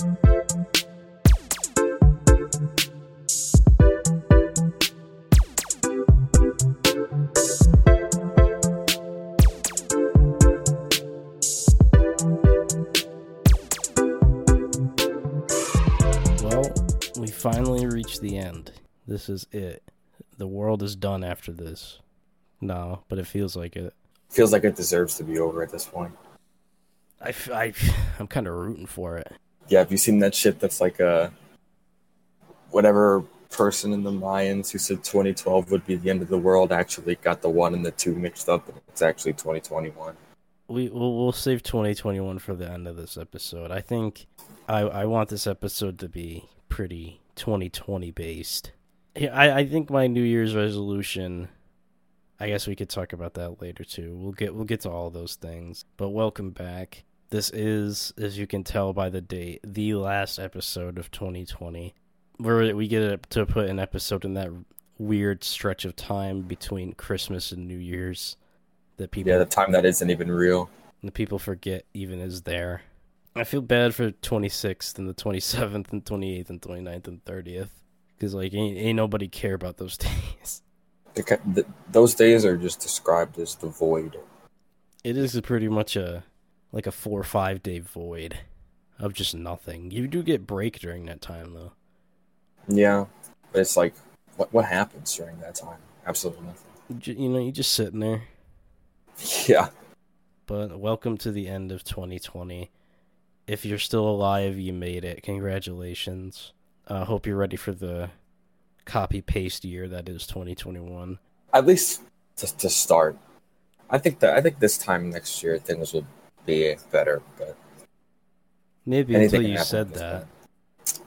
Well, we finally reached the end. This is it. The world is done after this. No, but it feels like it. Feels like it deserves to be over at this point. I, I'm kind of rooting for it. Yeah, have you seen that shit that's like a whatever person in the Mayans who said 2012 would be the end of the world actually got the one and the two mixed up and it's actually 2021. We we'll, we'll save 2021 for the end of this episode. I think I I want this episode to be pretty 2020 based. I I think my New Year's resolution. I guess we could talk about that later too. We'll get we'll get to all those things. But welcome back. This is, as you can tell by the date, the last episode of 2020. Where we get to put an episode in that weird stretch of time between Christmas and New Year's that people Yeah, the time that isn't even real. the people forget even is there. I feel bad for 26th and the 27th and 28th and 29th and 30th because like ain't, ain't nobody care about those days. The, the, those days are just described as the void. It is pretty much a like a four or five day void of just nothing. You do get break during that time though. Yeah, but it's like, what what happens during that time? Absolutely nothing. You, know, you just sitting there. Yeah, But welcome to the end of 2020. If you're still alive, you made it. Congratulations. I uh, hope you're ready for the copy paste year that is 2021. at least to, to start. I think that I think this time next year things will be better, but Maybe until you said that.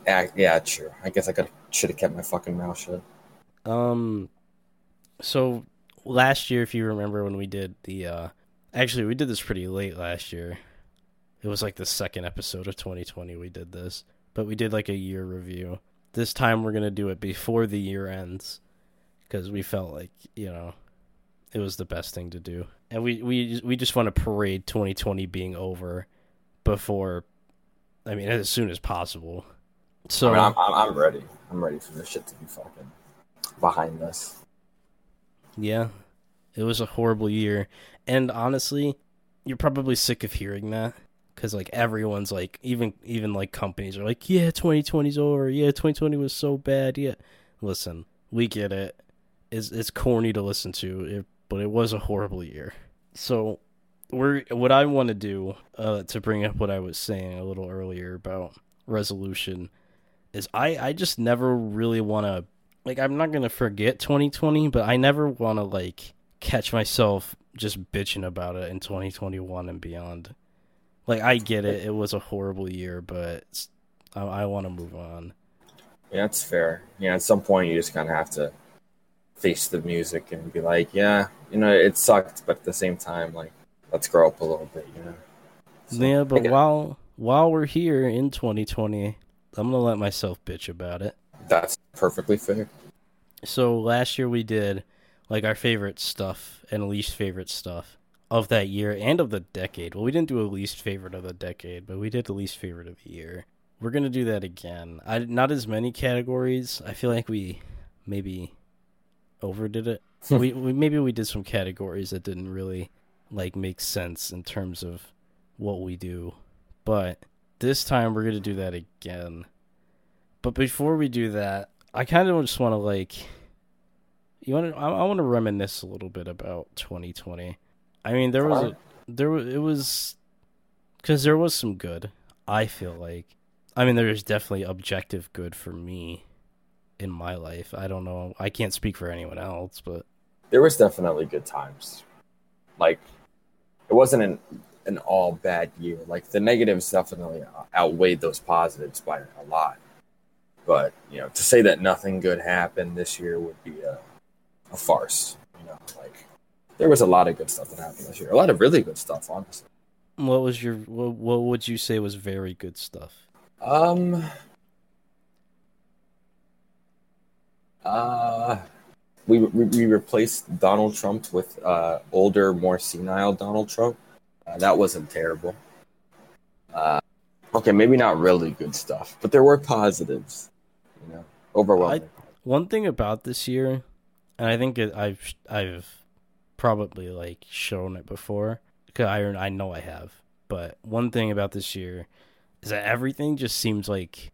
yeah, yeah, true. I guess I could should have kept my fucking mouth shut. Um, so last year, if you remember when we did the, uh, actually we did this pretty late last year. It was like the second episode of 2020 we did this, but we did like a year review. This time we're gonna do it before the year ends, because we felt like you know, it was the best thing to do, and we we we just want to parade 2020 being over before, I mean, as soon as possible. So I mean, I'm, I'm I'm ready. I'm ready for this shit to be fucking behind us. Yeah, it was a horrible year, and honestly, you're probably sick of hearing that because like everyone's like, even even like companies are like, yeah, 2020's over. Yeah, 2020 was so bad. Yeah, listen, we get it. It's it's corny to listen to, it, but it was a horrible year. So we're what I want to do uh, to bring up what I was saying a little earlier about resolution is I I just never really want to like I'm not gonna forget 2020, but I never want to like catch myself just bitching about it in 2021 and beyond. Like I get it, it was a horrible year, but I, I want to move on. Yeah, that's fair. Yeah, at some point you just kind of have to face the music and be like, yeah, you know, it sucked, but at the same time, like, let's grow up a little bit, you know. So, yeah, but while while we're here in 2020, I'm gonna let myself bitch about it. that's perfectly fair. So last year we did like our favorite stuff and least favorite stuff of that year and of the decade. Well, we didn't do a least favorite of the decade, but we did the least favorite of the year. We're gonna do that again. I not as many categories. I feel like we maybe overdid it. Hmm. we, we maybe we did some categories that didn't really like make sense in terms of what we do. But this time we're gonna do that again. But before we do that, I kind of just want to like, you want to, I, I want to reminisce a little bit about 2020. I mean, there was a, there was it was, because there was some good. I feel like, I mean, there is definitely objective good for me in my life. I don't know. I can't speak for anyone else, but There was definitely good times. Like, it wasn't an an all bad year. Like the negatives definitely outweighed those positives by a lot. But you know, to say that nothing good happened this year would be a, a farce. You know, like there was a lot of good stuff that happened this year. A lot of really good stuff, honestly. what was your what, what would you say was very good stuff? Um. Uh, we, we we replaced Donald Trump with uh, older, more senile Donald Trump. Uh, that wasn't terrible. Uh, Okay, maybe not really good stuff, but there were positives. You know, overwhelming. One thing about this year, and I think it, I've I've probably like shown it before. Cause I I know I have, but one thing about this year is that everything just seems like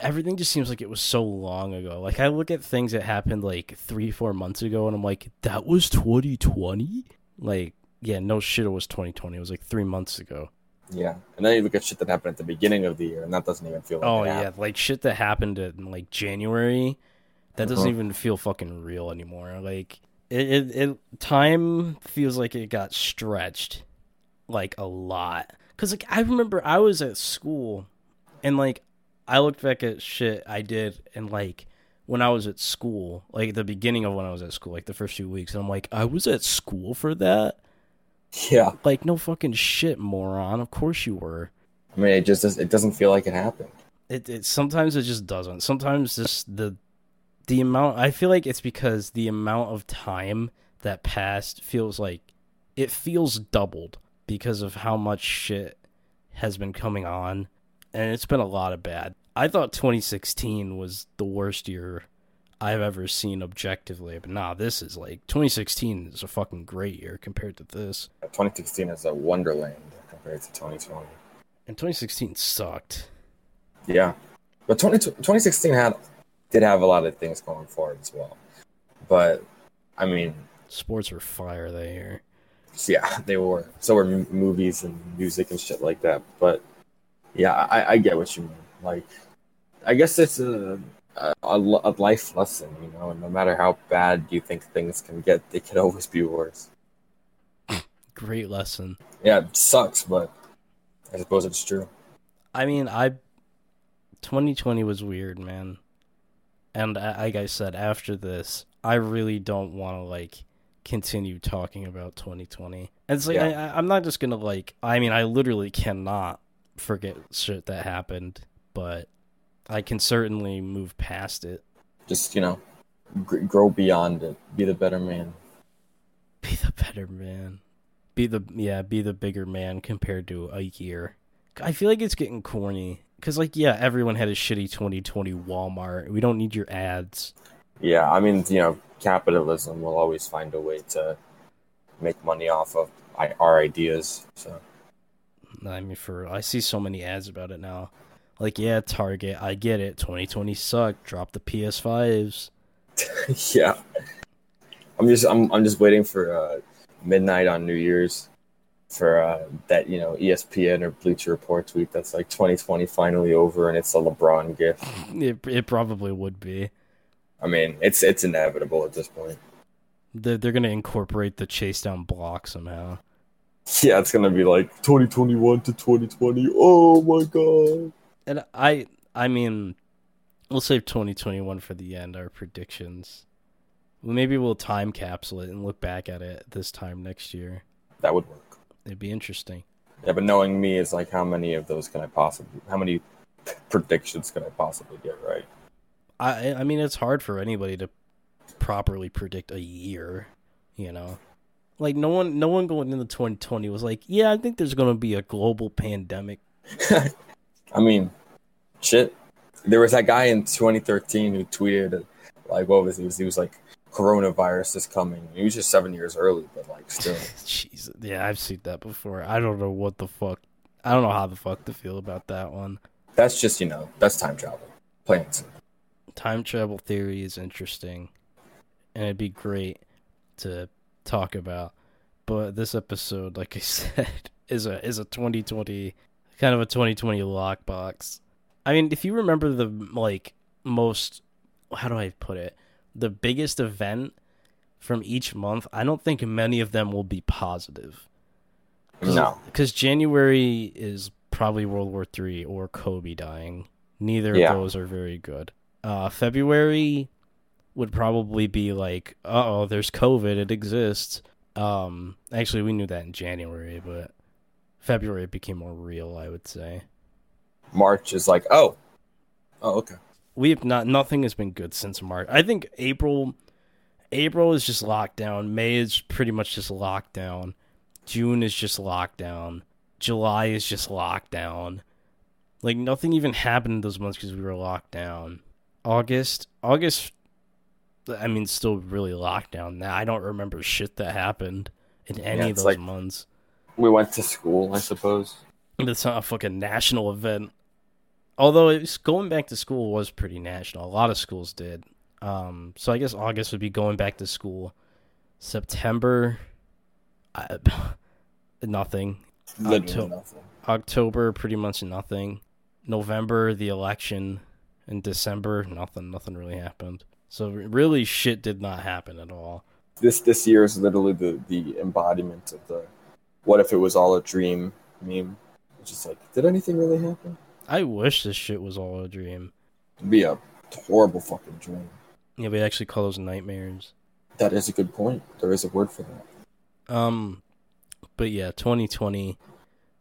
everything just seems like it was so long ago. Like I look at things that happened like three, four months ago, and I'm like, that was 2020. Like, yeah, no shit, it was 2020. It was like three months ago. Yeah, and then you look at shit that happened at the beginning of the year, and that doesn't even feel. like Oh yeah, happened. like shit that happened in like January, that doesn't Uh-huh. even feel fucking real anymore. Like it, it, it, time feels like it got stretched, like a lot. Cause like I remember I was at school, and like I looked back at shit I did, and like when I was at school, like at the beginning of when I was at school, like the first few weeks, and I'm like, I was at school for that. yeah. Like no fucking shit, moron. Of course you were. I mean, it just does, it doesn't feel like it happened. it, it sometimes it just doesn't sometimes just the the amount i feel like it's because the amount of time that passed feels like it feels doubled because of how much shit has been coming on and it's been a lot of bad i thought 2016 was the worst year i've ever seen objectively but nah this is like 2016 is a fucking great year compared to this 2016 is a wonderland compared to 2020. and 2016 sucked Yeah, but 20, 2016 had did have a lot of things going for it as well. But I mean, sports were fire that year yeah, they were. So were movies and music and shit like that. But yeah, I, I get what you mean. Like, I guess it's a, a a life lesson, you know. No matter how bad you think things can get, they can always be worse. great lesson Yeah, it sucks, but I suppose it's true. I mean, I 2020 was weird, man. And like I said, after this, I really don't want to like continue talking about 2020. And it's like Yeah. I, I, I'm not just gonna like. I mean, I literally cannot forget shit that happened, but I can certainly move past it. Just you know, gr- grow beyond it. Be the better man. Be the better man. Be the yeah. Be the bigger man compared to a year. I feel like it's getting corny. Cause like yeah, everyone had a shitty 2020 Walmart. We don't need your ads. Yeah, I mean, you know, capitalism will always find a way to make money off of our ideas. So I mean, for I see so many ads about it now. Like, yeah, Target, I get it. 2020 sucked. Drop the PS5s. yeah, I'm just I'm I'm just waiting for uh, midnight on New Year's for uh, that you know ESPN or Bleacher Report tweet that's like 2020 finally over and it's a LeBron gift. It it probably would be. I mean, it's it's inevitable at this point. They're they're gonna incorporate the chase down block somehow. Yeah, it's gonna be like 2021 to 2020. Oh my god. And I I mean, we'll save 2021 for the end. Our predictions. Well, maybe we'll time capsule it and look back at it this time next year. That would work. It'd be interesting. Yeah, but knowing me is like, how many of those can I possibly? How many predictions can I possibly get right? I I mean, it's hard for anybody to properly predict a year. You know, like no one no one going into 2020 was like, yeah, I think there's gonna be a global pandemic. I mean, shit. There was that guy in 2013 who tweeted, like, what was he? He was, he was like, coronavirus is coming. He was just seven years early, but like, still. Jesus, yeah, I've seen that before. I don't know what the fuck. I don't know how the fuck to feel about that one. That's just, you know, that's time travel. Plain. Time travel theory is interesting, and it'd be great to talk about. But this episode, like I said, is a is a 2020 kind of a 2020 lockbox. I mean, if you remember the like most, how do I put it, the biggest event from each month, I don't think many of them will be positive. No. because January is probably World War Three or Kobe dying. Neither Yeah. of those are very good. Uh, February would probably be like, uh oh, there's COVID, it exists. Um, actually, we knew that in January, but February it became more real. I would say March is like, oh, oh, okay. we have not nothing has been good since March. I think April, April is just lockdown. May is pretty much just lockdown. June is just lockdown. July is just lockdown. Like nothing even happened in those months because we were locked down. August, August. I mean, still really locked down now. I don't remember shit that happened in any Yeah, of those like- months. We went to school, I suppose. It's not a fucking national event. Although it's going back to school was pretty national. A lot of schools did. Um, so I guess August would be going back to school. September, I, nothing. Octo- nothing. October, pretty much nothing. November, the election. In December, nothing. Nothing really happened. So really, shit did not happen at all. This this year is literally the the embodiment of the "what if it was all a dream" meme. It's just like, did anything really happen? I wish this shit was all a dream. It'd be a horrible fucking dream. Yeah, we actually call those nightmares. That is a good point. There is a word for that. Um, but yeah, 2020,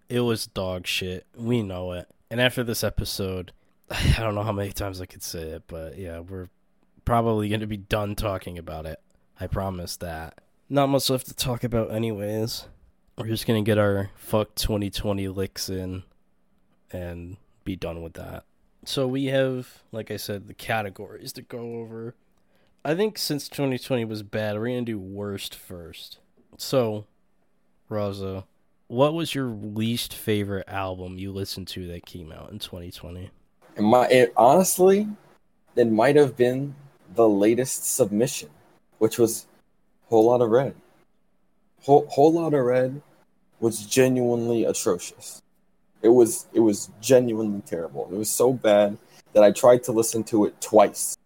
it was dog shit. We know it. And after this episode, I don't know how many times I could say it, but yeah, we're probably going to be done talking about it. I promise that. Not much left to talk about, anyways. We're just going to get our fuck 2020 licks in and be done with that. So we have, like I said, the categories to go over. I think since 2020 was bad, we're going to do worst first. So, Raza, what was your least favorite album you listened to that came out in 2020? It might, it, honestly, it might have been the latest submission, which was Whole Lotta Red. Whole, Whole Lotta Red was genuinely atrocious. It was it was genuinely terrible. It was so bad that I tried to listen to it twice,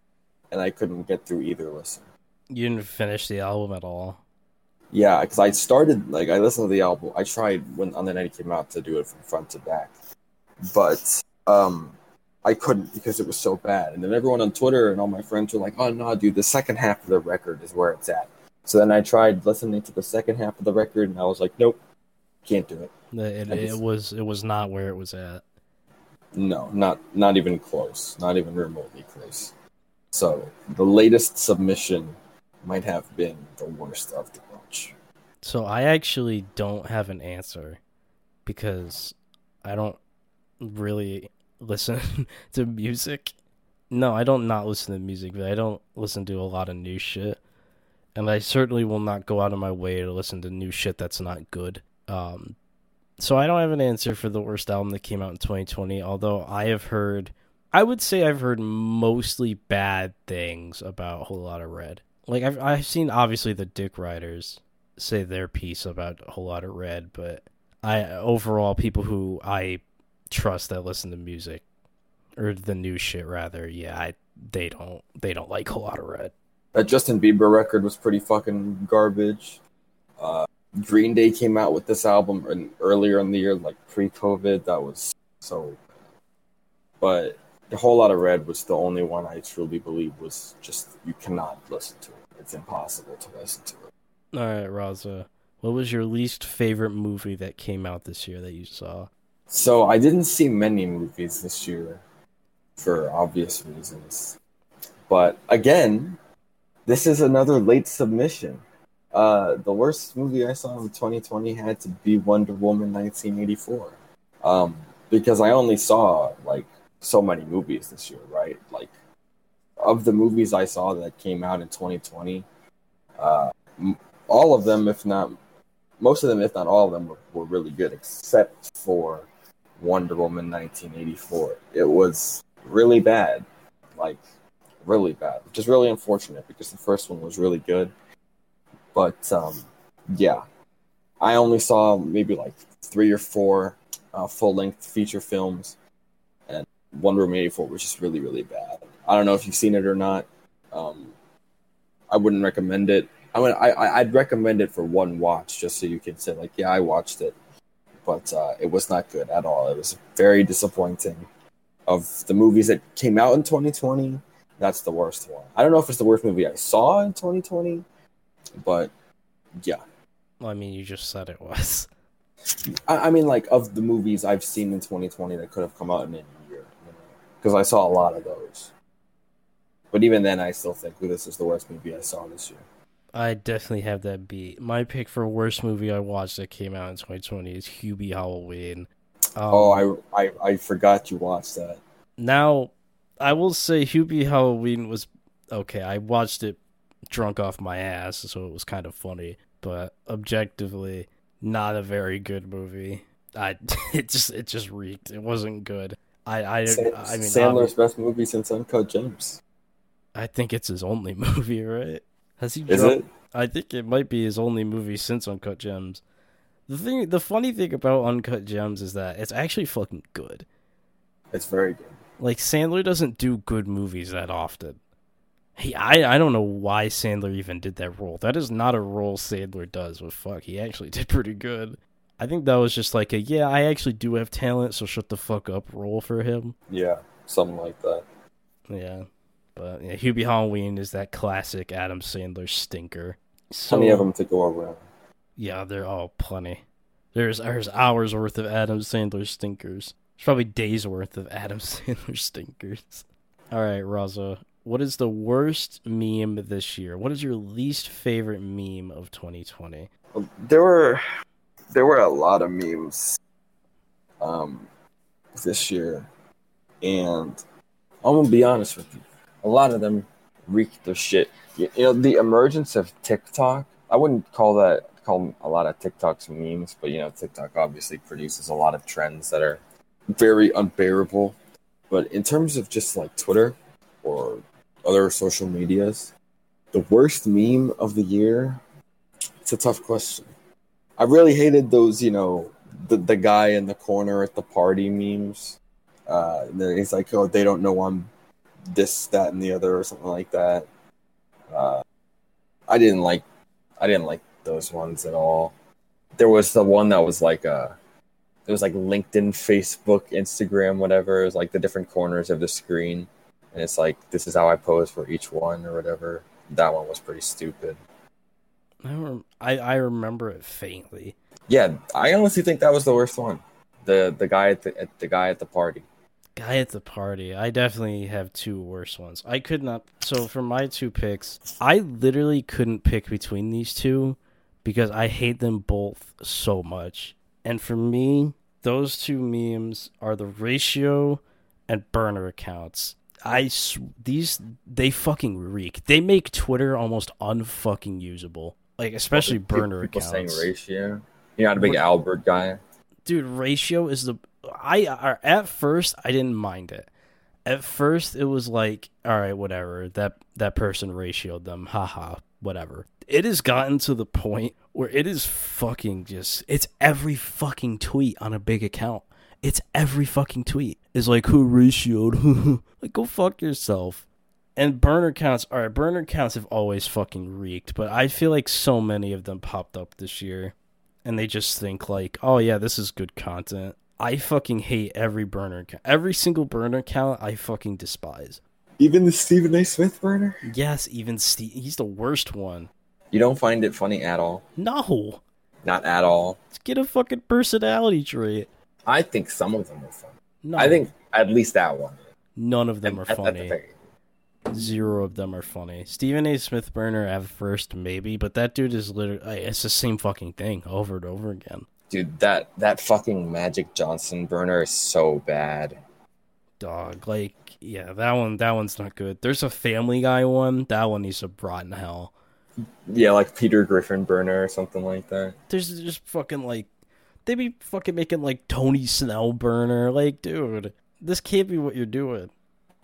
and I couldn't get through either listen. You didn't finish the album at all. Yeah, because I started like I listened to the album. I tried when on the night it came out to do it from front to back, but um, I couldn't because it was so bad. And then everyone on Twitter and all my friends were like, "Oh no, dude, the second half of the record is where it's at." So then I tried listening to the second half of the record, and I was like, "Nope, can't do it. It, I it was it was not where it was at. No, not not even close. Not even remotely close." So the latest submission might have been the worst of the bunch. So I actually don't have an answer because I don't really listen to music. No, I don't not listen to music, but I don't listen to a lot of new shit. And I certainly will not go out of my way to listen to new shit that's not good. Um so I don't have an answer for the worst album that came out in 2020, although I have heard I would say I've heard mostly bad things about a Whole Lotta Red. Like I've I've seen obviously the Dick Riders say their piece about a Whole Lotta Red, but I overall people who I trust that listen to music or the new shit rather, yeah, I they don't they don't like a lot of red. That Justin Bieber record was pretty fucking garbage. Uh, Green Day came out with this album and earlier in the year, like pre-COVID. That was so. But the Whole Lotta Red was the only one I truly believe was just you cannot listen to it. It's impossible to listen to it. All right, Raza, what was your least favorite movie that came out this year that you saw? So I didn't see many movies this year, for obvious reasons. But again, this is another late submission. Uh, the worst movie I saw in 2020 had to be Wonder Woman 1984. Um, because I only saw like so many movies this year, right? Like, of the movies I saw that came out in 2020, uh, m- all of them, if not most of them, if not all of them, were, were really good, except for Wonder Woman 1984. It was really bad, like really bad, which is really unfortunate because the first one was really good. But um, yeah, I only saw maybe like three or four uh, full length feature films, and Wonder Woman 84 was just really, really bad. I don't know if you've seen it or not. Um, I wouldn't recommend it. I mean, I, I'd recommend it for one watch just so you can say, like, yeah, I watched it. But uh, it was not good at all. It was very disappointing. Of the movies that came out in 2020, that's the worst one. I don't know if it's the worst movie I saw in 2020, but yeah. Well, I mean, you just said it was. I, I mean, like of the movies I've seen in 2020 that could have come out in any year, because I saw a lot of those. But even then, I still think this is the worst movie I saw this year. I definitely have that beat. My pick for worst movie I watched that came out in 2020 is Hubie Halloween. Um, oh, I, I I forgot you watched that. Now, I will say Hubie Halloween was okay. I watched it drunk off my ass, so it was kind of funny, but objectively, not a very good movie. I it just it just reeked. It wasn't good. I I, Sa- I mean Sandler's best movie since Uncut Gems. I think it's his only movie, right? Has he? Is dropped- it? I think it might be his only movie since Uncut Gems. The thing, the funny thing about Uncut Gems is that it's actually fucking good. It's very good. Like Sandler doesn't do good movies that often. He, I, I don't know why Sandler even did that role. That is not a role Sandler does. But fuck, he actually did pretty good. I think that was just like a yeah, I actually do have talent, so shut the fuck up role for him. Yeah, something like that. Yeah, but yeah, Hubie Halloween is that classic Adam Sandler stinker. So, Plenty of them to go around. Yeah, they're all plenty. There's there's hours worth of Adam Sandler stinkers. There's probably days worth of Adam Sandler stinkers. All right, Raza, what is the worst meme this year? What is your least favorite meme of 2020? There were there were a lot of memes um this year, and I'm gonna be honest with you. A lot of them reeked of shit. You know, the emergence of TikTok. I wouldn't call that call a lot of TikToks memes, but you know, TikTok obviously produces a lot of trends that are very unbearable. But in terms of just like Twitter or other social medias, the worst meme of the year. It's a tough question. I really hated those, you know, the the guy in the corner at the party memes. Uh, he's like, "Oh, they don't know I'm this, that, and the other," or something like that. Uh, I didn't like, I didn't like those ones at all. There was the one that was like uh it was like LinkedIn, Facebook, Instagram, whatever. It was like the different corners of the screen, and it's like this is how I pose for each one or whatever. That one was pretty stupid. I rem- I, I remember it faintly. Yeah, I honestly think that was the worst one. The the guy at the at the guy at the party. Guy at the party. I definitely have two worse ones. I could not. So for my two picks, I literally couldn't pick between these two because I hate them both so much. And for me, those two memes are the ratio and burner accounts. I these they fucking reek. They make Twitter almost unfucking usable. Like especially burner people accounts. saying ratio. You're not a big Albert guy. Dude ratio is the i at first i didn't mind it. At first it was like all right whatever that that person ratioed them haha whatever. It has gotten to the point where it is fucking just it's every fucking tweet on a big account. It's every fucking tweet. Is like who ratioed? Like go fuck yourself. And burner counts all right burner counts have always fucking reeked but i feel like so many of them popped up this year and they just think like, "Oh yeah, this is good content." I fucking hate every burner account. Every single burner account I fucking despise. Even the Stephen A. Smith burner. Yes, even Steve, he's the worst one. You don't find it funny at all. No, Not at all. let's get a fucking personality trait. I think some of them are funny. No, I think at least that one. none of them are At- at the funny. very- Zero of them are funny. Stephen A. Smith burner at first maybe, but that dude is literally it's the same fucking thing over and over again. Dude, that that fucking Magic Johnson burner is so bad. Dog, like yeah, that one that one's not good. There's a Family Guy one. That one needs to rot in hell. Yeah, like Peter Griffin burner or something like that. there's just fucking like they be fucking making like Tony Snell burner. Like, dude, this can't be what you're doing.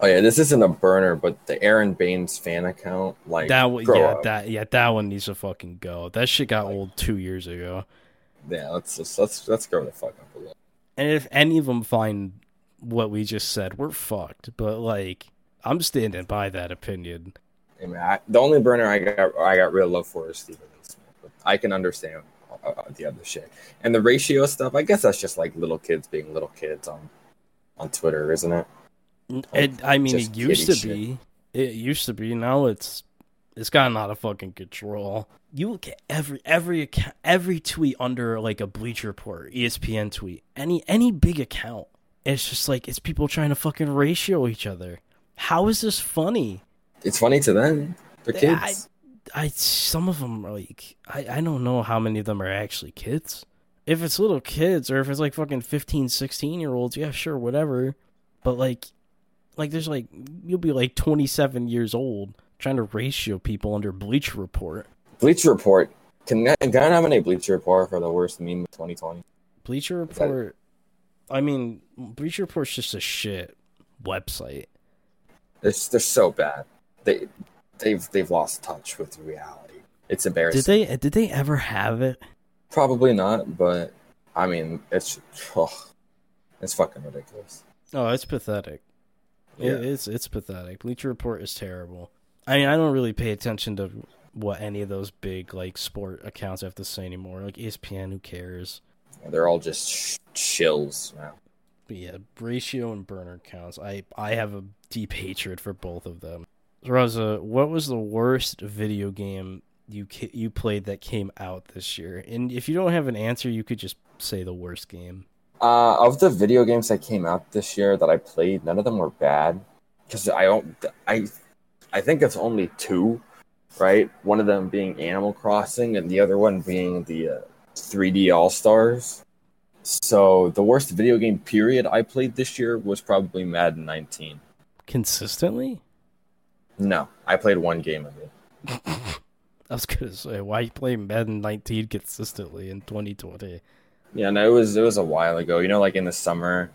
Oh yeah, this isn't a burner, but the Aron Baynes fan account, like That one, yeah, up. that yeah, that one needs to fucking go. That shit got old two years ago. yeah, let's just let's let's grow the fuck up a little. And if any of them find what we just said, we're fucked. But like, I'm standing by that opinion. I mean, I, the only burner I got I got real love for is Stephen. Smith, but I can understand uh, uh, the other shit and the ratio stuff. I guess that's just like little kids being little kids on on Twitter, isn't it? It, I mean, just it used to kiddie be. It used to be. Now it's it's gotten out of fucking control. You look at every every account, every tweet under like a Bleacher Report, ESPN tweet, any any big account. It's just like it's people trying to fucking ratio each other. How is this funny? It's funny to them. They're kids. I some of them are like I I don't know how many of them are actually kids. if it's little kids or if it's like fucking 15, 16 year olds, yeah, sure, whatever. But like, like there's like you'll be like 27 years old trying to ratio people under Bleacher Report. Bleacher Report. Can I, can I nominate Bleacher Report for the worst meme of 2020? Bleacher that- Report. I mean, Bleacher Report's just a shit website. They're, they're so bad. They they've they've lost touch with reality. It's embarrassing. Did they did they ever have it? Probably not, but I mean, it's oh, it's fucking ridiculous. Oh, it's pathetic. It, Yeah. it's it's pathetic. Bleacher Report is terrible. I mean, I don't really pay attention to what any of those big like sport accounts have to say anymore. Like ESPN, who cares? They're all just sh- shills now. But yeah, ratio and burner counts. I I have a deep hatred for both of them. Rosa, what was the worst video game you ca- you played that came out this year? And if you don't have an answer, you could just say the worst game. Uh, of the video games that came out this year that I played, none of them were bad. Because I don't, I, I think it's only two, right? One of them being Animal Crossing, and the other one being the uh, 3D All Stars. So the worst video game period I played this year was probably Madden 19. Consistently? No, I played one game of it. I was gonna say, why you play Madden 19 consistently in 2020? Yeah, no, it was it was a while ago. You know, like in the summer,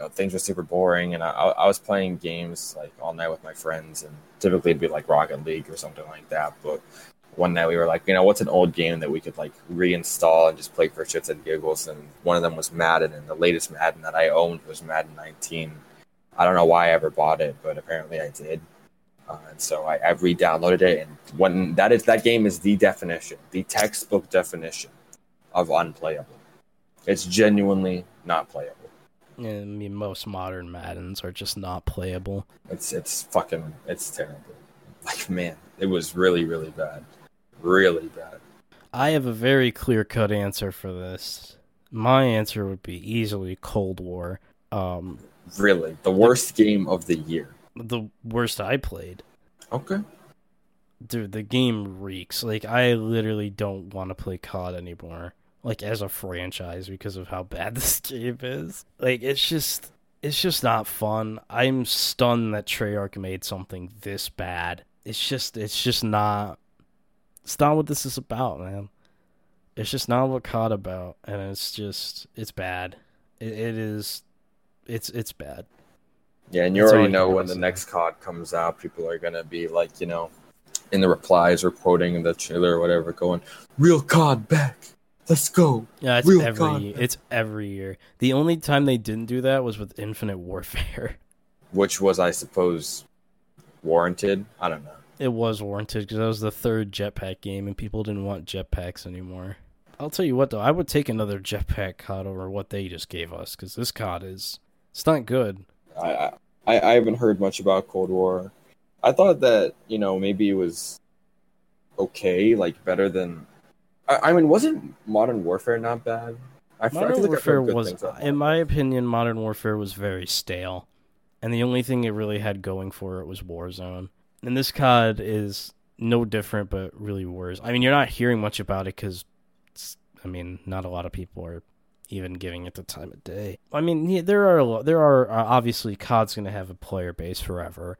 you know, things were super boring, and I, I was playing games like all night with my friends, and typically it'd be like Rocket League or something like that. But one night we were like, you know, what's an old game that we could like reinstall and just play for shits and giggles? And one of them was Madden, and the latest Madden that I owned was Madden 19. I don't know why I ever bought it, but apparently I did. Uh, and so I, I re-downloaded it, and when that is that game is the definition, the textbook definition of unplayable. It's genuinely not playable. Yeah, I mean, most modern Maddens are just not playable. It's it's fucking it's terrible. Like man, it was really really bad, really bad. I have a very clear cut answer for this. My answer would be easily Cold War. Um, Really, the worst game of the year. the worst I played. Okay. Dude, the game reeks. Like, I literally don't want to play COD anymore. Like, as a franchise because of how bad this game is. Like, it's just. It's just not fun. I'm stunned that Treyarch made something this bad. It's just. It's just not. It's not what this is about, man. It's just not what COD about, and it's just. It's bad. It, it is. It's it's bad. Yeah, and you already know when the next COD comes out, people are gonna be like, you know, in the replies or quoting in the trailer or whatever, going, "Real COD back, let's go." Yeah, it's Real every COD. year. It's every year. The only time they didn't do that was with Infinite Warfare. Which was, I suppose, warranted. I don't know. It was warranted because that was the third jetpack game, and people didn't want jetpacks anymore. I'll tell you what, though, I would take another jetpack COD over what they just gave us because this COD is it's not good. I, I I haven't heard much about Cold War. I thought that you know maybe it was okay, like better than. I, I mean, wasn't Modern Warfare not bad? I, Modern like Warfare was, in my opinion, Modern Warfare was very stale, and the only thing it really had going for it was Warzone. And this COD is no different, but really worse. I mean, you're not hearing much about it because, I mean, not a lot of people are even giving it the time of day. I mean, yeah, there are a lo- there are uh, obviously COD's going to have a player base forever.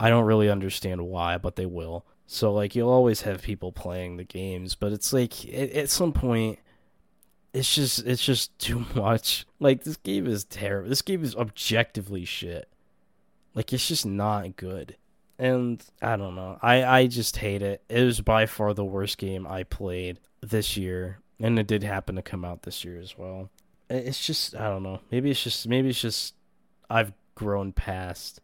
I don't really understand why, but they will. So like, you'll always have people playing the games, but it's like at, at some point it's just it's just too much. Like this game is terrible. This game is objectively shit. Like it's just not good. And I don't know. I I just hate it. It was by far the worst game I played this year, and it did happen to come out this year as well. It's just I don't know. Maybe it's just maybe it's just I've grown past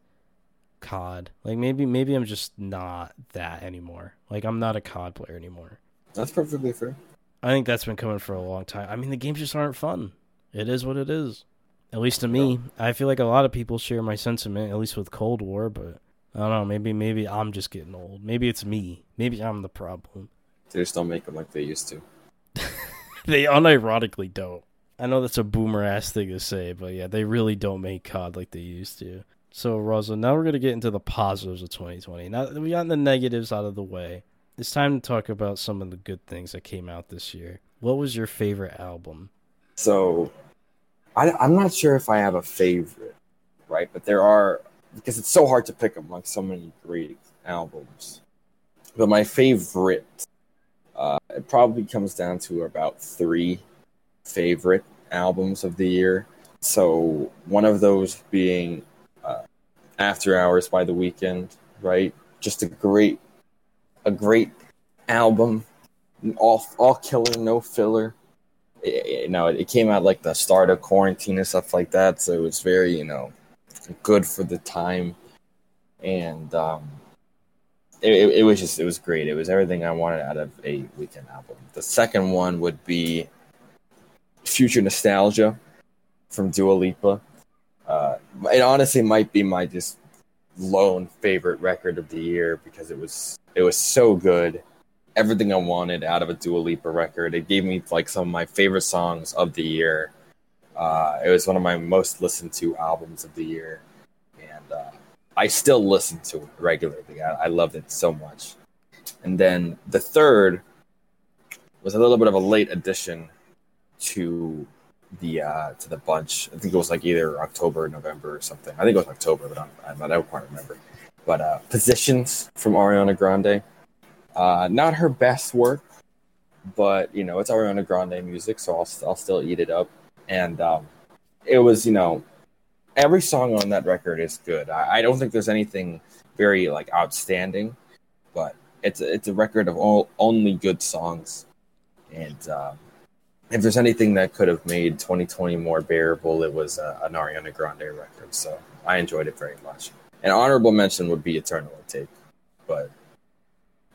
COD. Like maybe maybe I'm just not that anymore. Like I'm not a COD player anymore. That's perfectly fair. I think that's been coming for a long time. I mean, the games just aren't fun. It is what it is. At least to me. I feel like a lot of people share my sentiment, at least with Cold War, but I don't know, maybe maybe I'm just getting old. Maybe it's me. Maybe I'm the problem. They just don't make them like they used to. They unironically don't. I know that's a boomer ass thing to say, but yeah, they really don't make COD like they used to. So, Rosa, now we're gonna get into the positives of 2020. Now that we got the negatives out of the way, it's time to talk about some of the good things that came out this year. What was your favorite album? So, I, I'm not sure if I have a favorite, right? But there are because it's so hard to pick among so many great albums. But my favorite, uh, it probably comes down to about three favorite albums of the year. So one of those being After Hours by The Weeknd right? Just a great, a great album, all all killer, no filler. It, you know, it came out like the start of quarantine and stuff like that, so it was very you know good for the time, and um, it, it, it was just it was great. It was everything I wanted out of a Weeknd album. The second one would be Future Nostalgia from Dua Lipa. Uh, it honestly might be my just lone favorite record of the year because it was it was so good. Everything I wanted out of a Dua Lipa record. It gave me like some of my favorite songs of the year. Uh, it was one of my most listened to albums of the year, and uh, I still listen to it regularly. I, I loved it so much. And then the third was a little bit of a late addition to the uh, to the bunch. I think it was like either October November or something. I think it was October, but I'm, I'm, I don't quite remember. But uh, Positions from Ariana Grande. Uh, not her best work, but you know it's Ariana Grande music, so I'll I'll still eat it up. And um, it was you know every song on that record is good. I, I don't think there's anything very like outstanding, but it's a, it's a record of all only good songs. And um, if there's anything that could have made 2020 more bearable, it was uh, an Ariana Grande record. So I enjoyed it very much. An honorable mention would be Eternal Atake, but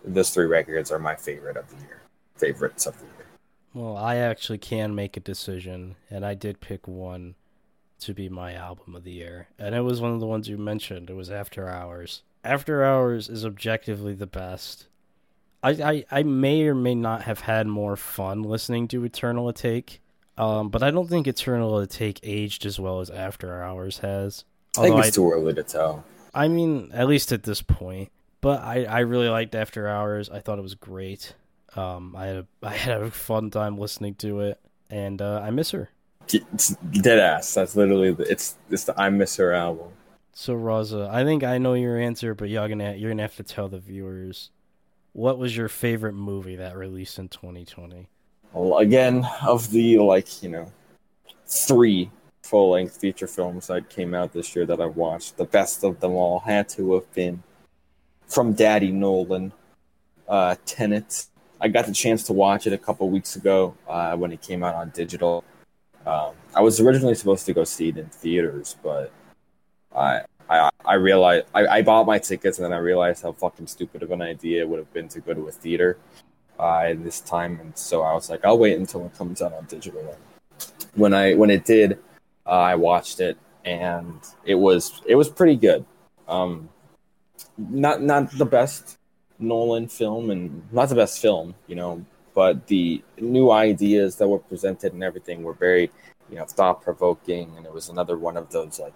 those three records are my favorite of the year, favorites of the year. Well, I actually can make a decision, and I did pick one to be my album of the year, and it was one of the ones you mentioned. It was After Hours. After Hours is objectively the best. I, I, I may or may not have had more fun listening to Eternal Atake, um, but I don't think Eternal Atake aged as well as After Hours has. Although I think it's too early to tell. I mean, at least at this point. But I, I really liked After Hours. I thought it was great. Um, I had a, I had a fun time listening to it, and uh, I miss her. It's dead ass. That's literally the, it's it's the I miss her album. So Raza, I think I know your answer, but you're gonna you're gonna have to tell the viewers what was your favorite movie that released in 2020? Well, again, of the like you know three full length feature films that came out this year that I watched, the best of them all had to have been from Daddy Nolan, uh, Tenet. I got the chance to watch it a couple weeks ago uh, when it came out on digital. Um, I was originally supposed to go see it in theaters, but I I, realized I, I bought my tickets and then I realized how fucking stupid of an idea it would have been to go to a theater uh, this time, and so I was like, I'll wait until it comes out on digital. When I when it did, uh, I watched it and it was it was pretty good. Um, not not the best Nolan film and not the best film, you know, but the new ideas that were presented and everything were very, you know, thought provoking. And it was another one of those like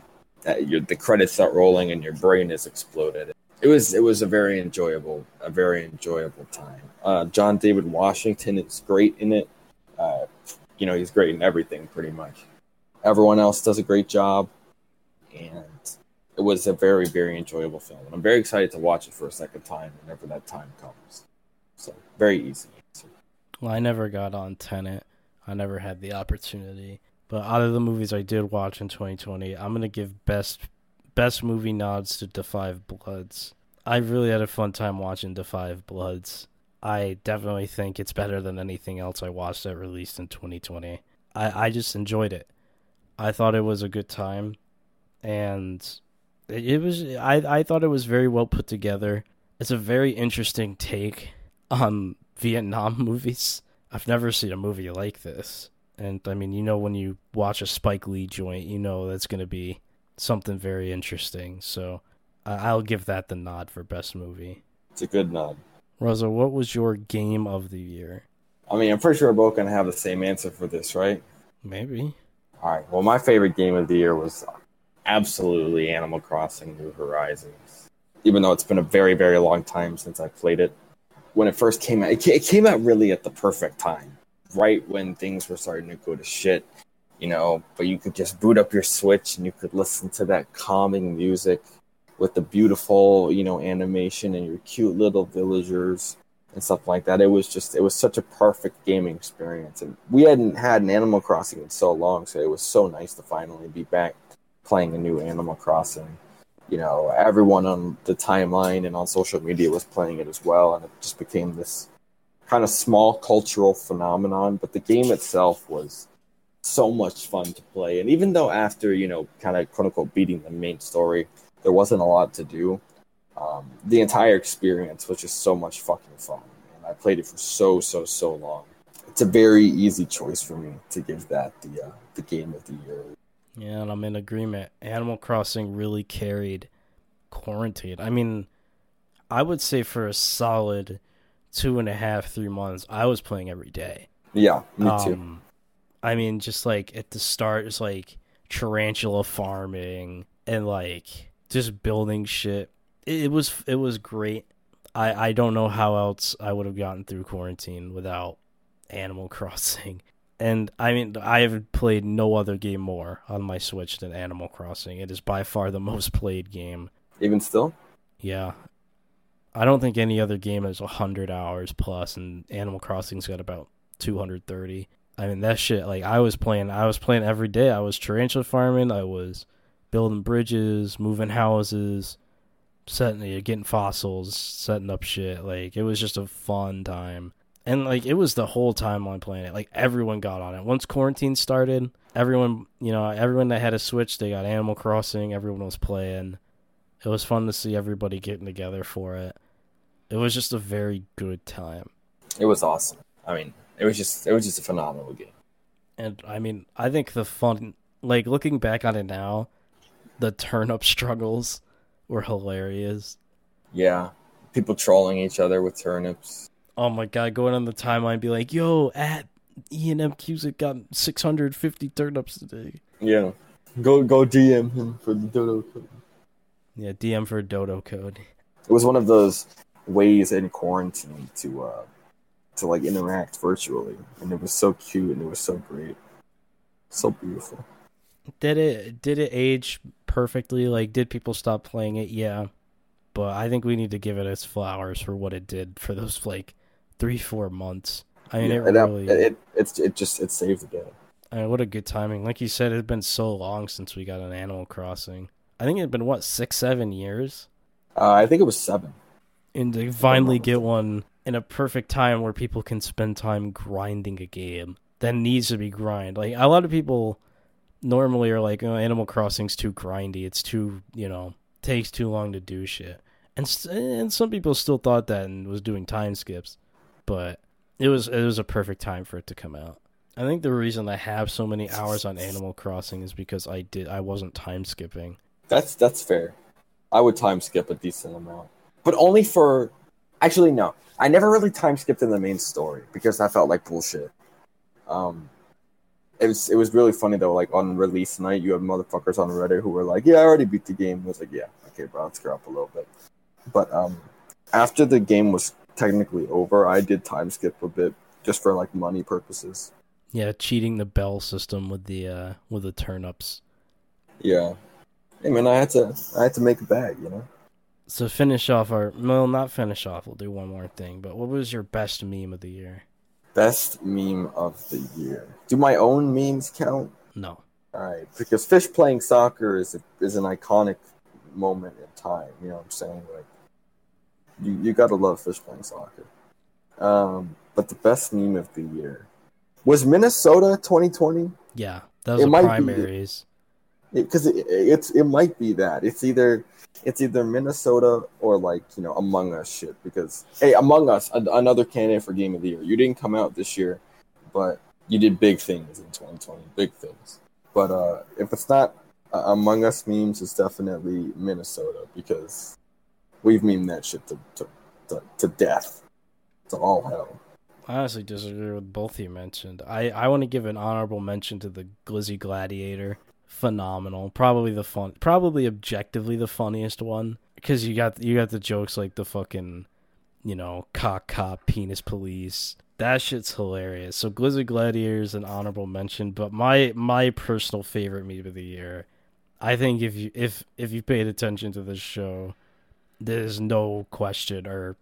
the credits start rolling and your brain is exploded. It was it was a very enjoyable a very enjoyable time. Uh, John David Washington is great in it. Uh, you know he's great in everything pretty much. Everyone else does a great job, and it was a very very enjoyable film. And I'm very excited to watch it for a second time whenever that time comes. So very easy. Well, I never got on Tenet. I never had the opportunity. But out of the movies I did watch in 2020, I'm gonna give best best movie nods to Da 5 Bloods. I really had a fun time watching Da 5 Bloods. I definitely think it's better than anything else I watched that released in 2020. I, I just enjoyed it. I thought it was a good time, and it, it was. I I thought it was very well put together. It's a very interesting take on Vietnam movies. I've never seen a movie like this. And I mean, you know, when you watch a Spike Lee joint, you know that's going to be something very interesting. So I'll give that the nod for best movie. It's a good nod. Rosa, what was your game of the year? I mean, I'm pretty sure we're both going to have the same answer for this, right? Maybe. All right. Well, my favorite game of the year was absolutely Animal Crossing New Horizons. Even though it's been a very, very long time since I played it. When it first came out, it came out really at the perfect time right when things were starting to go to shit, you know. But you could just boot up your Switch and you could listen to that calming music with the beautiful, you know, animation and your cute little villagers and stuff like that. It was just it was such a perfect gaming experience. And we hadn't had an Animal Crossing in so long, so it was so nice to finally be back playing a new Animal Crossing. You know, everyone on the timeline and on social media was playing it as well, and it just became this kind of small cultural phenomenon. But the game itself was so much fun to play. And even though after, you know, kind of quote unquote beating the main story, there wasn't a lot to do, um, the entire experience was just so much fucking fun. And I played it for so, so, so long. It's a very easy choice for me to give that the uh, the game of the year. Yeah, and I'm in agreement. Animal Crossing really carried quarantine. I mean, I would say for a solid two and a half, three months, I was playing every day. Yeah, me too. Um, I mean, just like at the start, it's like tarantula farming and like just building shit. It, it was it was great. I I don't know how else I would have gotten through quarantine without Animal Crossing. And I mean, I have played no other game more on my Switch than Animal Crossing. It is by far the most played game. Even still, Yeah. I don't think any other game has 100 hours plus, and Animal Crossing's got about 230. I mean, that shit, like, I was playing, I was playing every day. I was tarantula farming, I was building bridges, moving houses, setting, getting fossils, setting up shit. Like, it was just a fun time. And, like, it was the whole time on playing it. Like, everyone got on it. Once quarantine started, everyone, you know, everyone that had a Switch, they got Animal Crossing, everyone was playing. It was fun to see everybody getting together for it. It was just a very good time. it was awesome. I mean, it was just it was just a phenomenal game. And I mean, I think the fun, like looking back on it now, the turnip struggles were hilarious. Yeah, people trolling each other with turnips. Oh my god, going on the timeline, be like, "Yo, at E and M Cusick got 650 turnips today." Yeah, go go DM him for the dodo. code. Yeah, DM for dodo code. It was one of those ways in quarantine to uh to like interact virtually, and it was so cute and it was so great, so beautiful. Did it did it age perfectly? Like, did people stop playing it? Yeah, but I think we need to give it its flowers for what it did for those like three four months. I mean, Yeah, it really. it it's it just it saved the day. I mean, what a good timing. Like you said, it had been so long since we got an Animal Crossing. I think it had been what six, seven years, Uh, I think it was seven. And to finally get one in a perfect time where people can spend time grinding a game that needs to be grind. Like a lot of people normally are like, oh, Animal Crossing's too grindy. It's too, you know, takes too long to do shit. And and some people still thought that and was doing time skips, but it was it was a perfect time for it to come out. I think the reason I have so many hours on Animal Crossing is because I did I wasn't time skipping. That's that's fair. I would time skip a decent amount, but only for. Actually, no. I never really time skipped in the main story because that felt like bullshit. Um, it was it was really funny though. Like on release night, you have motherfuckers on Reddit who were like, "Yeah, I already beat the game." I was like, "Yeah, okay, bro, let's screw up a little bit." But um, after the game was technically over, I did time skip a bit just for like money purposes. Yeah, cheating the bell system with the uh with the turnips. Yeah, hey man, I had to I had to make a bag, you know. So finish off our well, not finish off. We'll do one more thing. But what was your best meme of the year? Best meme of the year. Do my own memes count? No. All right, because fish playing soccer is a, is an iconic moment in time. You know what I'm saying? Like, you you gotta love fish playing soccer. Um, but the best meme of the year was Minnesota 2020 Yeah, that was It the might be- primaries. Because it, it's it might be that it's either it's either Minnesota or like you know Among Us shit. Because hey, Among Us, an- another candidate for Game of the Year. You didn't come out this year, but you did big things in 2020, big things. But uh, if it's not uh, Among Us memes, it's definitely Minnesota because we've memed that shit to to, to, to death, to all hell. I honestly disagree with both you mentioned. I, I want to give an honorable mention to the Glizzy Gladiator. Phenomenal. Probably the fun. Probably objectively the funniest one because you got you got the jokes like the fucking, you know, cock cop penis police. That shit's hilarious. So Glizzy Gladiator is an honorable mention, but my my personal favorite meme of the year, I think if you if if you paid attention to this show, there's no question or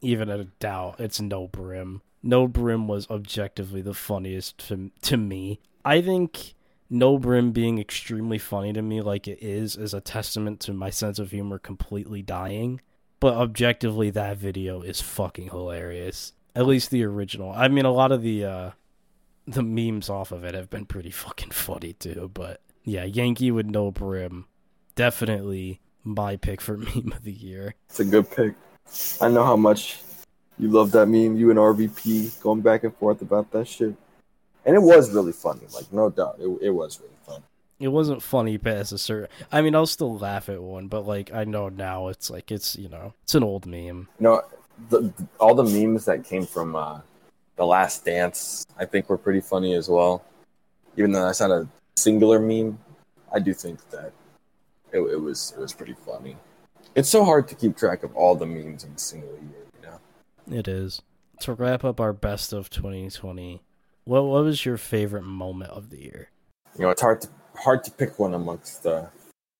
even a doubt. It's No Brim. No Brim was objectively the funniest to, to me. I think No Brim being extremely funny to me, like it is, is a testament to my sense of humor completely dying. But objectively, that video is fucking hilarious. At least the original. I mean, a lot of the uh, the memes off of it have been pretty fucking funny too. But yeah, Yankee with no brim, definitely my pick for meme of the year. It's a good pick. I know how much you love that meme. You and RVP going back and forth about that shit, and it was really funny. Like no doubt, it it was really fun. It wasn't funny past a certain. I mean, I'll still laugh at one, but like I know now, it's like it's you know it's an old meme. You know, the, all the memes that came from uh, the Last Dance, I think, were pretty funny as well. Even though that's not a singular meme, I do think that it, it was it was pretty funny. It's so hard to keep track of all the memes in a single year, you know. It is. To wrap up our best of 2020, what what was your favorite moment of the year? You know, it's hard to hard to pick one amongst uh,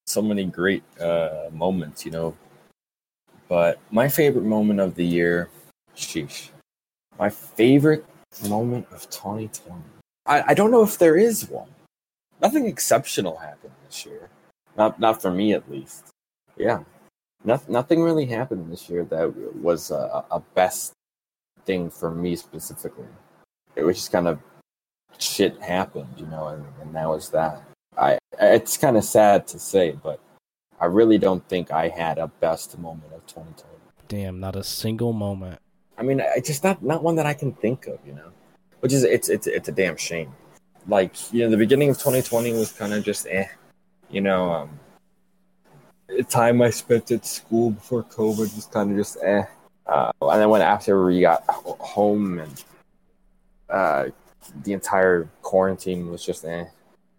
so many great uh, moments, you know. But my favorite moment of the year, sheesh. My favorite moment of 2020. I, I don't know if there is one. Nothing exceptional happened this year. Not not for me at least. Yeah. Nothing, nothing really happened this year that was a, a best thing for me specifically. It was just kind of shit happened, you know, and, and that was that. I it's kind of sad to say, but I really don't think I had a best moment of 2020. Damn, not a single moment. I mean, it's just not not one that I can think of, you know. Which is it's it's it's a damn shame. Like you know, the beginning of 2020 was kind of just eh, you know. Um, the time I spent at school before COVID was kind of just eh. Uh, and then when after we got home and uh, the entire quarantine was just eh.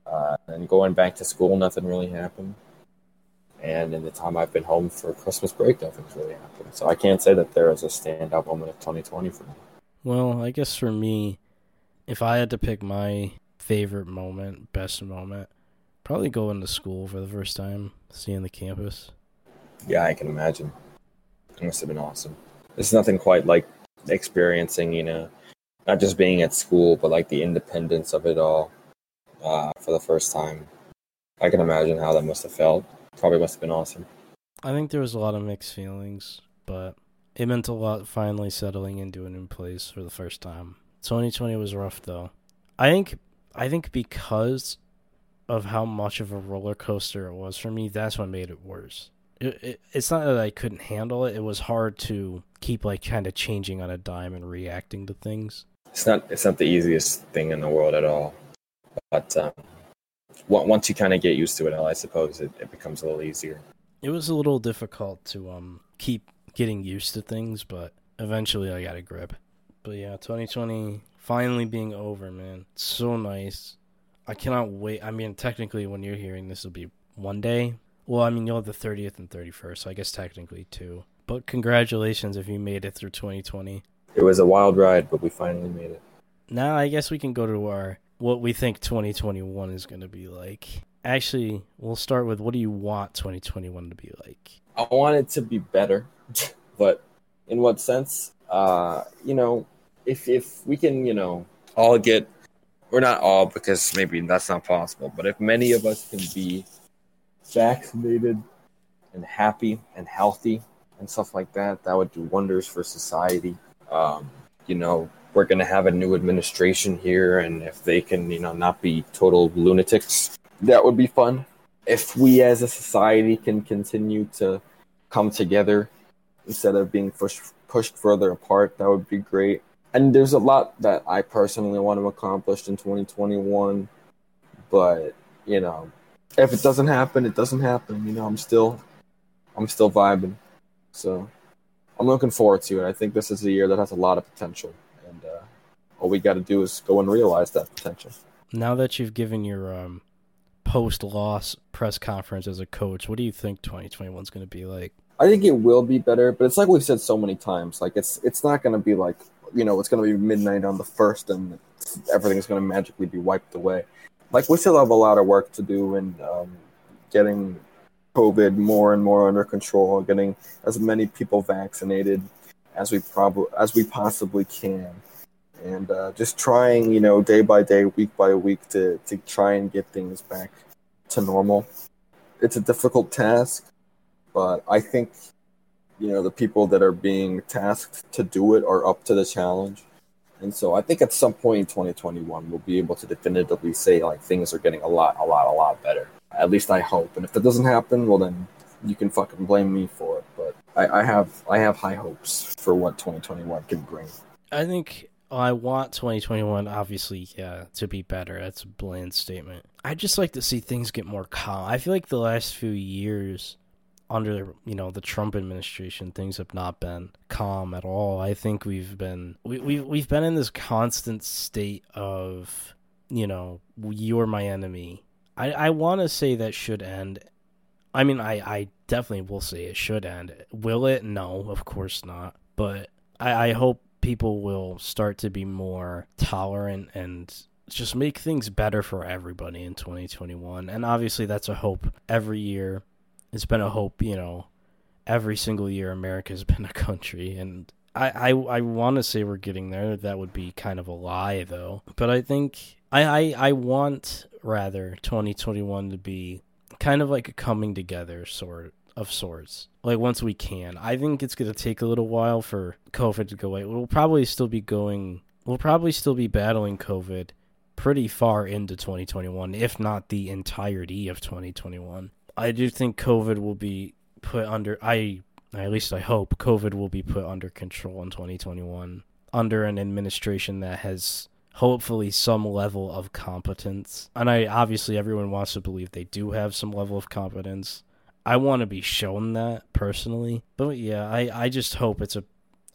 Uh, and going back to school, nothing really happened. And in the time I've been home for Christmas break, nothing's really happened. So I can't say that there is a standout moment of 2020 for me. Well, I guess for me, if I had to pick my favorite moment, best moment, probably going to school for the first time, seeing the campus. Yeah, I can imagine. It must have been awesome. There's nothing quite like experiencing, you know, not just being at school, but like the independence of it all uh, for the first time. I can imagine how that must have felt. Probably must have been awesome. I think there was a lot of mixed feelings, but it meant a lot finally settling into a new place for the first time. 2020 was rough though. I think I think because of how much of a roller coaster it was for me, that's what made it worse. It, it, it's not that I couldn't handle it; it was hard to keep like kind of changing on a dime and reacting to things. It's not it's not the easiest thing in the world at all, but um, once you kind of get used to it, I suppose it, it becomes a little easier. It was a little difficult to um keep getting used to things, but eventually I got a grip. But yeah, 2020 finally being over, man. It's so nice. I cannot wait. I mean, technically, when you're hearing this, will be one day. Well, I mean, you'll have the 30th and 31st, so I guess technically two. But congratulations if you made it through 2020. It was a wild ride, but we finally made it. Now, I guess we can go to our what we think 2021 is going to be like. Actually, we'll start with what do you want 2021 to be like? I want it to be better, but in what sense? Uh, you know, if if we can, you know, all get or not all because maybe that's not possible, but if many of us can be vaccinated and happy and healthy and stuff like that, that would do wonders for society. Um, you know, we're going to have a new administration here, and if they can, you know, not be total lunatics, that would be fun. If we as a society can continue to come together instead of being pushed pushed further apart, that would be great. And there's a lot that I personally want to accomplish in 2021, but you know, if it doesn't happen, it doesn't happen. You know, I'm still, I'm still vibing. So, I'm looking forward to it. I think this is a year that has a lot of potential and uh, all we got to do is go and realize that potential. Now that you've given your um, post loss press conference as a coach, what do you think 2021 is going to be like? I think it will be better, but it's like we've said so many times. Like it's it's not going to be like you know it's going to be midnight on the first and everything's going to magically be wiped away. Like we still have a lot of work to do in um, getting COVID more and more under control, getting as many people vaccinated as we probably as we possibly can, and uh, just trying, you know, day by day, week by week, to to try and get things back to normal. It's a difficult task, but I think you know the people that are being tasked to do it are up to the challenge. And so i think at some point in 2021 we'll be able to definitively say like things are getting a lot a lot a lot better at least i hope and if that doesn't happen well then you can fucking blame me for it but i, I have i have high hopes for what 2021 can bring I think I want 2021, obviously, yeah, to be better. That's a bland statement. I just like to see things get more calm. I feel like the last few years under you know the Trump administration, things have not been calm at all. I think we've been we we we've been in this constant state of you know you're my enemy. I I want to say that should end. I mean, I I definitely will say it should end. Will it? No, of course not. But I I hope people will start to be more tolerant and just make things better for everybody in 2021. And obviously, that's a hope every year it's been a hope, you know, every single year America's been a country and I I, I want to say we're getting there. That would be kind of a lie though. But I think I, I I want rather 2021 to be kind of like a coming together sort of sorts. Like once we can. I think it's going to take a little while for COVID to go away. We'll probably still be going we'll probably still be battling COVID pretty far into 2021, if not the entirety of 2021. I do think COVID will be put under I at least I hope COVID will be put under control in 2021 under an administration that has hopefully some level of competence. And I obviously everyone wants to believe they do have some level of competence. I want to be shown that personally. But yeah, I I just hope it's a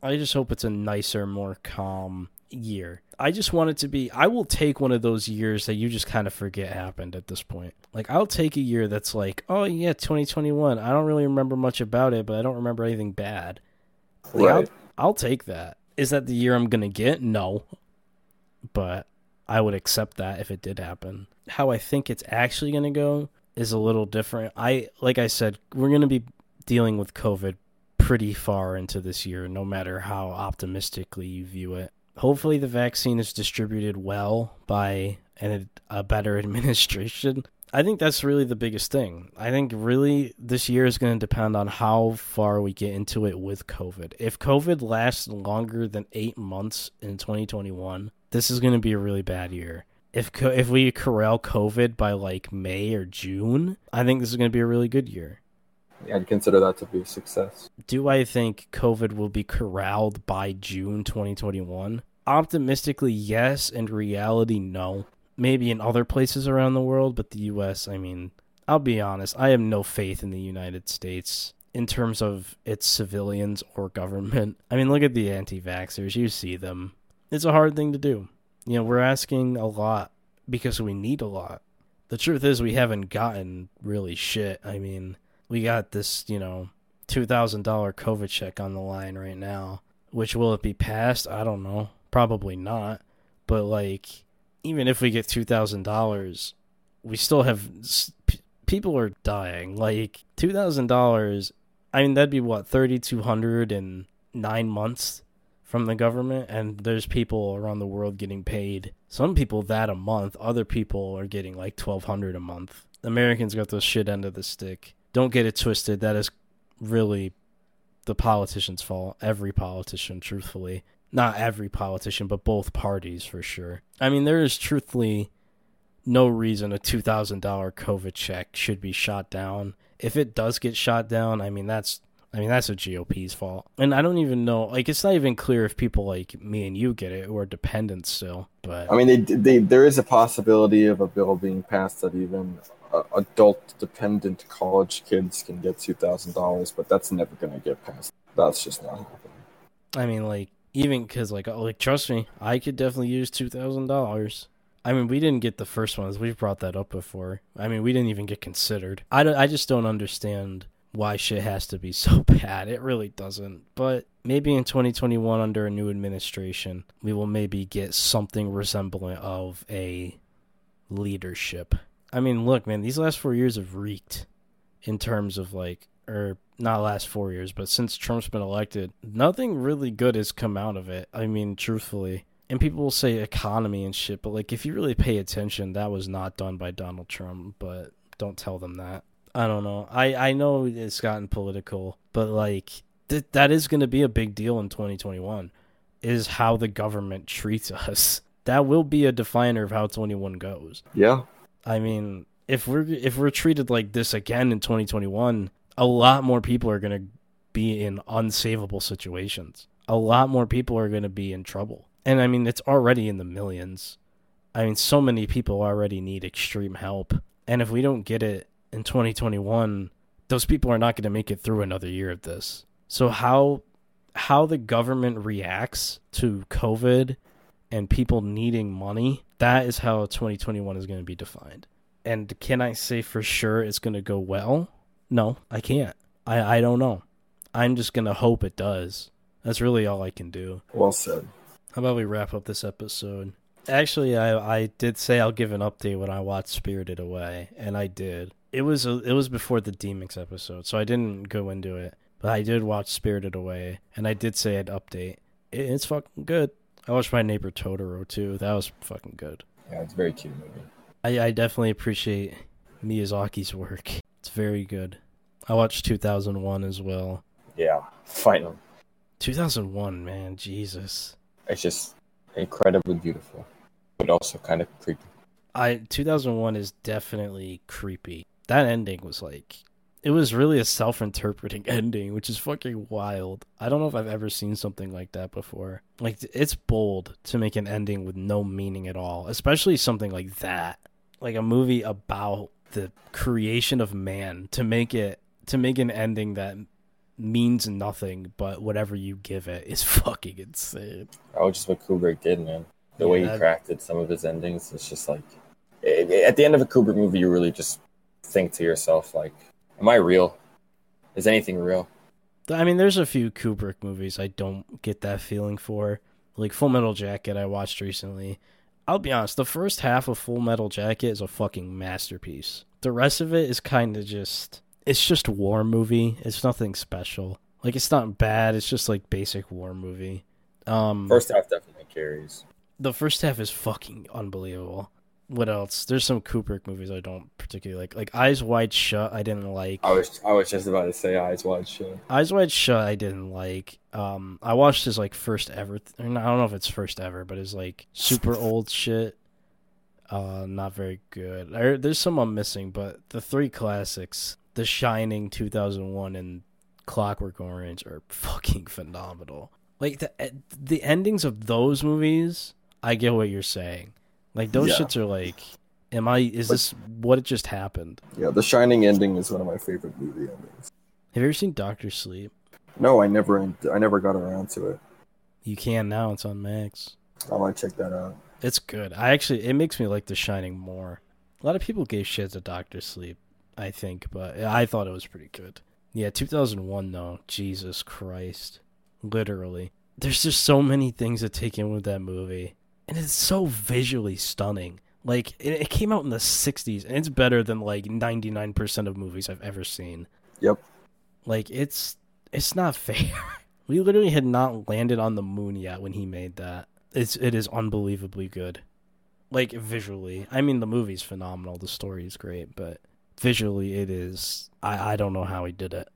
I just hope it's a nicer, more calm year. I just want it to be. I will take one of those years that you just kind of forget happened at this point. Like I'll take a year that's like, oh yeah, 2021. I don't really remember much about it, but I don't remember anything bad. Like, right. I'll, I'll take that. Is that the year I'm gonna get? No, but I would accept that if it did happen. How I think it's actually gonna go is a little different. I like I said, we're gonna be dealing with COVID pretty far into this year, no matter how optimistically you view it hopefully the vaccine is distributed well by a better administration. I think that's really the biggest thing. I think really this year is going to depend on how far we get into it with COVID. If COVID lasts longer than eight months in 2021, this is going to be a really bad year. If if we corral COVID by like May or June, I think this is going to be a really good year. I'd consider that to be a success. Do I think COVID will be corralled by June 2021? Optimistically, yes. In reality, no. Maybe in other places around the world, but the U.S., I mean, I'll be honest, I have no faith in the United States in terms of its civilians or government. I mean, look at the anti vaxxers. You see them. It's a hard thing to do. You know, we're asking a lot because we need a lot. The truth is, we haven't gotten really shit. I mean, we got this, you know, $2,000 COVID check on the line right now. Which will it be passed? I don't know. Probably not. But, like, even if we get $2,000, we still have. People are dying. Like, $2,000, I mean, that'd be what, 3200 in nine months from the government? And there's people around the world getting paid. Some people that a month. Other people are getting like 1200 a month. Americans got the shit end of the stick don't get it twisted. That is really the politician's fault. Every politician, truthfully. Not every politician, but both parties for sure. I mean, there is truthfully no reason a $2,000 COVID check should be shot down. If it does get shot down, I mean, that's. I mean that's a GOP's fault, and I don't even know. Like, it's not even clear if people like me and you get it who are dependent still. But I mean, they, they there is a possibility of a bill being passed that even uh, adult dependent college kids can get two thousand dollars, but that's never gonna get passed. That's just not happening. I mean, like even because like oh, like trust me, I could definitely use two thousand dollars. I mean, we didn't get the first ones. We've brought that up before. I mean, we didn't even get considered. I, don't, I just don't understand why shit has to be so bad. It really doesn't. But maybe in 2021, under a new administration, we will maybe get something resembling of a leadership. I mean, look, man, these last four years have reeked in terms of like, or not last four years, but since Trump's been elected, nothing really good has come out of it. I mean, truthfully. And people will say economy and shit, but like, if you really pay attention, that was not done by Donald Trump, but don't tell them that. I don't know. I, I know it's gotten political, but like, th- that is going to be a big deal in 2021 is how the government treats us. That will be a definer of how 21 goes. Yeah. I mean, if we're if we're treated like this again in 2021, a lot more people are going to be in unsavable situations. A lot more people are going to be in trouble. And I mean, it's already in the millions. I mean, so many people already need extreme help. And if we don't get it in 2021, those people are not going to make it through another year of this. So how how the government reacts to COVID and people needing money, that is how 2021 is going to be defined. And can I say for sure it's going to go well? No, I can't. I, I don't know. I'm just going to hope it does. That's really all I can do. Well said. How about we wrap up this episode? Actually, I I did say I'll give an update when I watched Spirited Away, and I did. It was a, it was before the Demix episode, so I didn't go into it. But I did watch Spirited Away, and I did say I'd update. It, it's fucking good. I watched My Neighbor Totoro too. That was fucking good. Yeah, it's a very cute movie. I, I definitely appreciate Miyazaki's work. It's very good. I watched 2001 as well. Yeah, finally. 2001, man, Jesus. It's just incredibly beautiful, but also kind of creepy. I 2001 is definitely creepy. That ending was like it was really a self-interpreting ending, which is fucking wild. I don't know if I've ever seen something like that before. Like it's bold to make an ending with no meaning at all, especially something like that. Like a movie about the creation of man to make it to make an ending that means nothing but whatever you give it is fucking insane. Was just what Kubrick did, man. The Yeah, way he crafted some of his endings, it's just like at the end of a Kubrick movie, you really just think to yourself, like, "Am I real? Is anything real?" I mean, there's a few Kubrick movies I don't get that feeling for. Like Full Metal Jacket, I watched recently. I'll be honest, the first half of Full Metal Jacket is a fucking masterpiece. The rest of it is kind of just. It's just war movie. It's nothing special. Like it's not bad. It's just like basic war movie. Um, First half definitely carries. the first half is fucking unbelievable. What else? There's some Kubrick movies I don't particularly like. Like Eyes Wide Shut, I didn't like. I was I was just about to say Eyes Wide Shut. Eyes Wide Shut, I didn't like. Um, I watched his like first ever. Th- I don't know if it's first ever, but it's like super old shit. Uh, not very good. There, there's some I'm missing, but the three classics, The Shining, 2001, and Clockwork Orange, are fucking phenomenal. Like the e, the endings of those movies, I get what you're saying. Like those Yeah. shits are like, am I? Is this what it just happened? Yeah, The Shining ending is one of my favorite movie endings. Have you ever seen Doctor Sleep? No, I never, I never got around to it. You can now. It's on Max. I might check that out. It's good. I actually it makes me like The Shining more. A lot of people gave shit to Doctor Sleep, I think, but I thought it was pretty good. Yeah, 2001 though. Jesus Christ. Literally. There's just so many things to take in with that movie. And it's so visually stunning. Like it, it came out in the 60s and it's better than like 99% of movies I've ever seen. Yep. Like it's it's not fair. we literally had not landed on the moon yet when he made that. It's it is unbelievably good. Like visually. I mean the movie's phenomenal, the story is great, but visually it is I I don't know how he did it.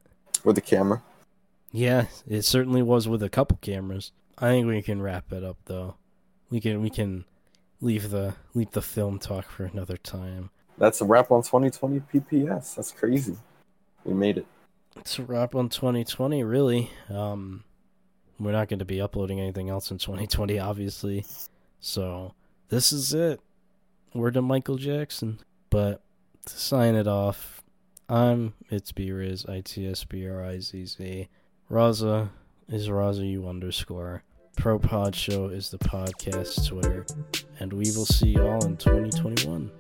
With the camera. Yeah, it certainly was with a couple cameras. I think we can wrap it up though. We can we can leave the leave the film talk for another time. That's a wrap on 2020 PPS. That's crazy. We made it. It's a wrap on 2020, really. Um, we're not going to be uploading anything else in 2020, obviously. So this is it. Word to Michael Jackson. But to sign it off, I'm it's B Riz I T S B R I Z Z. Raza is Raza U underscore. Pro Pod Show is the podcast Twitter, and we will see you all in 2021.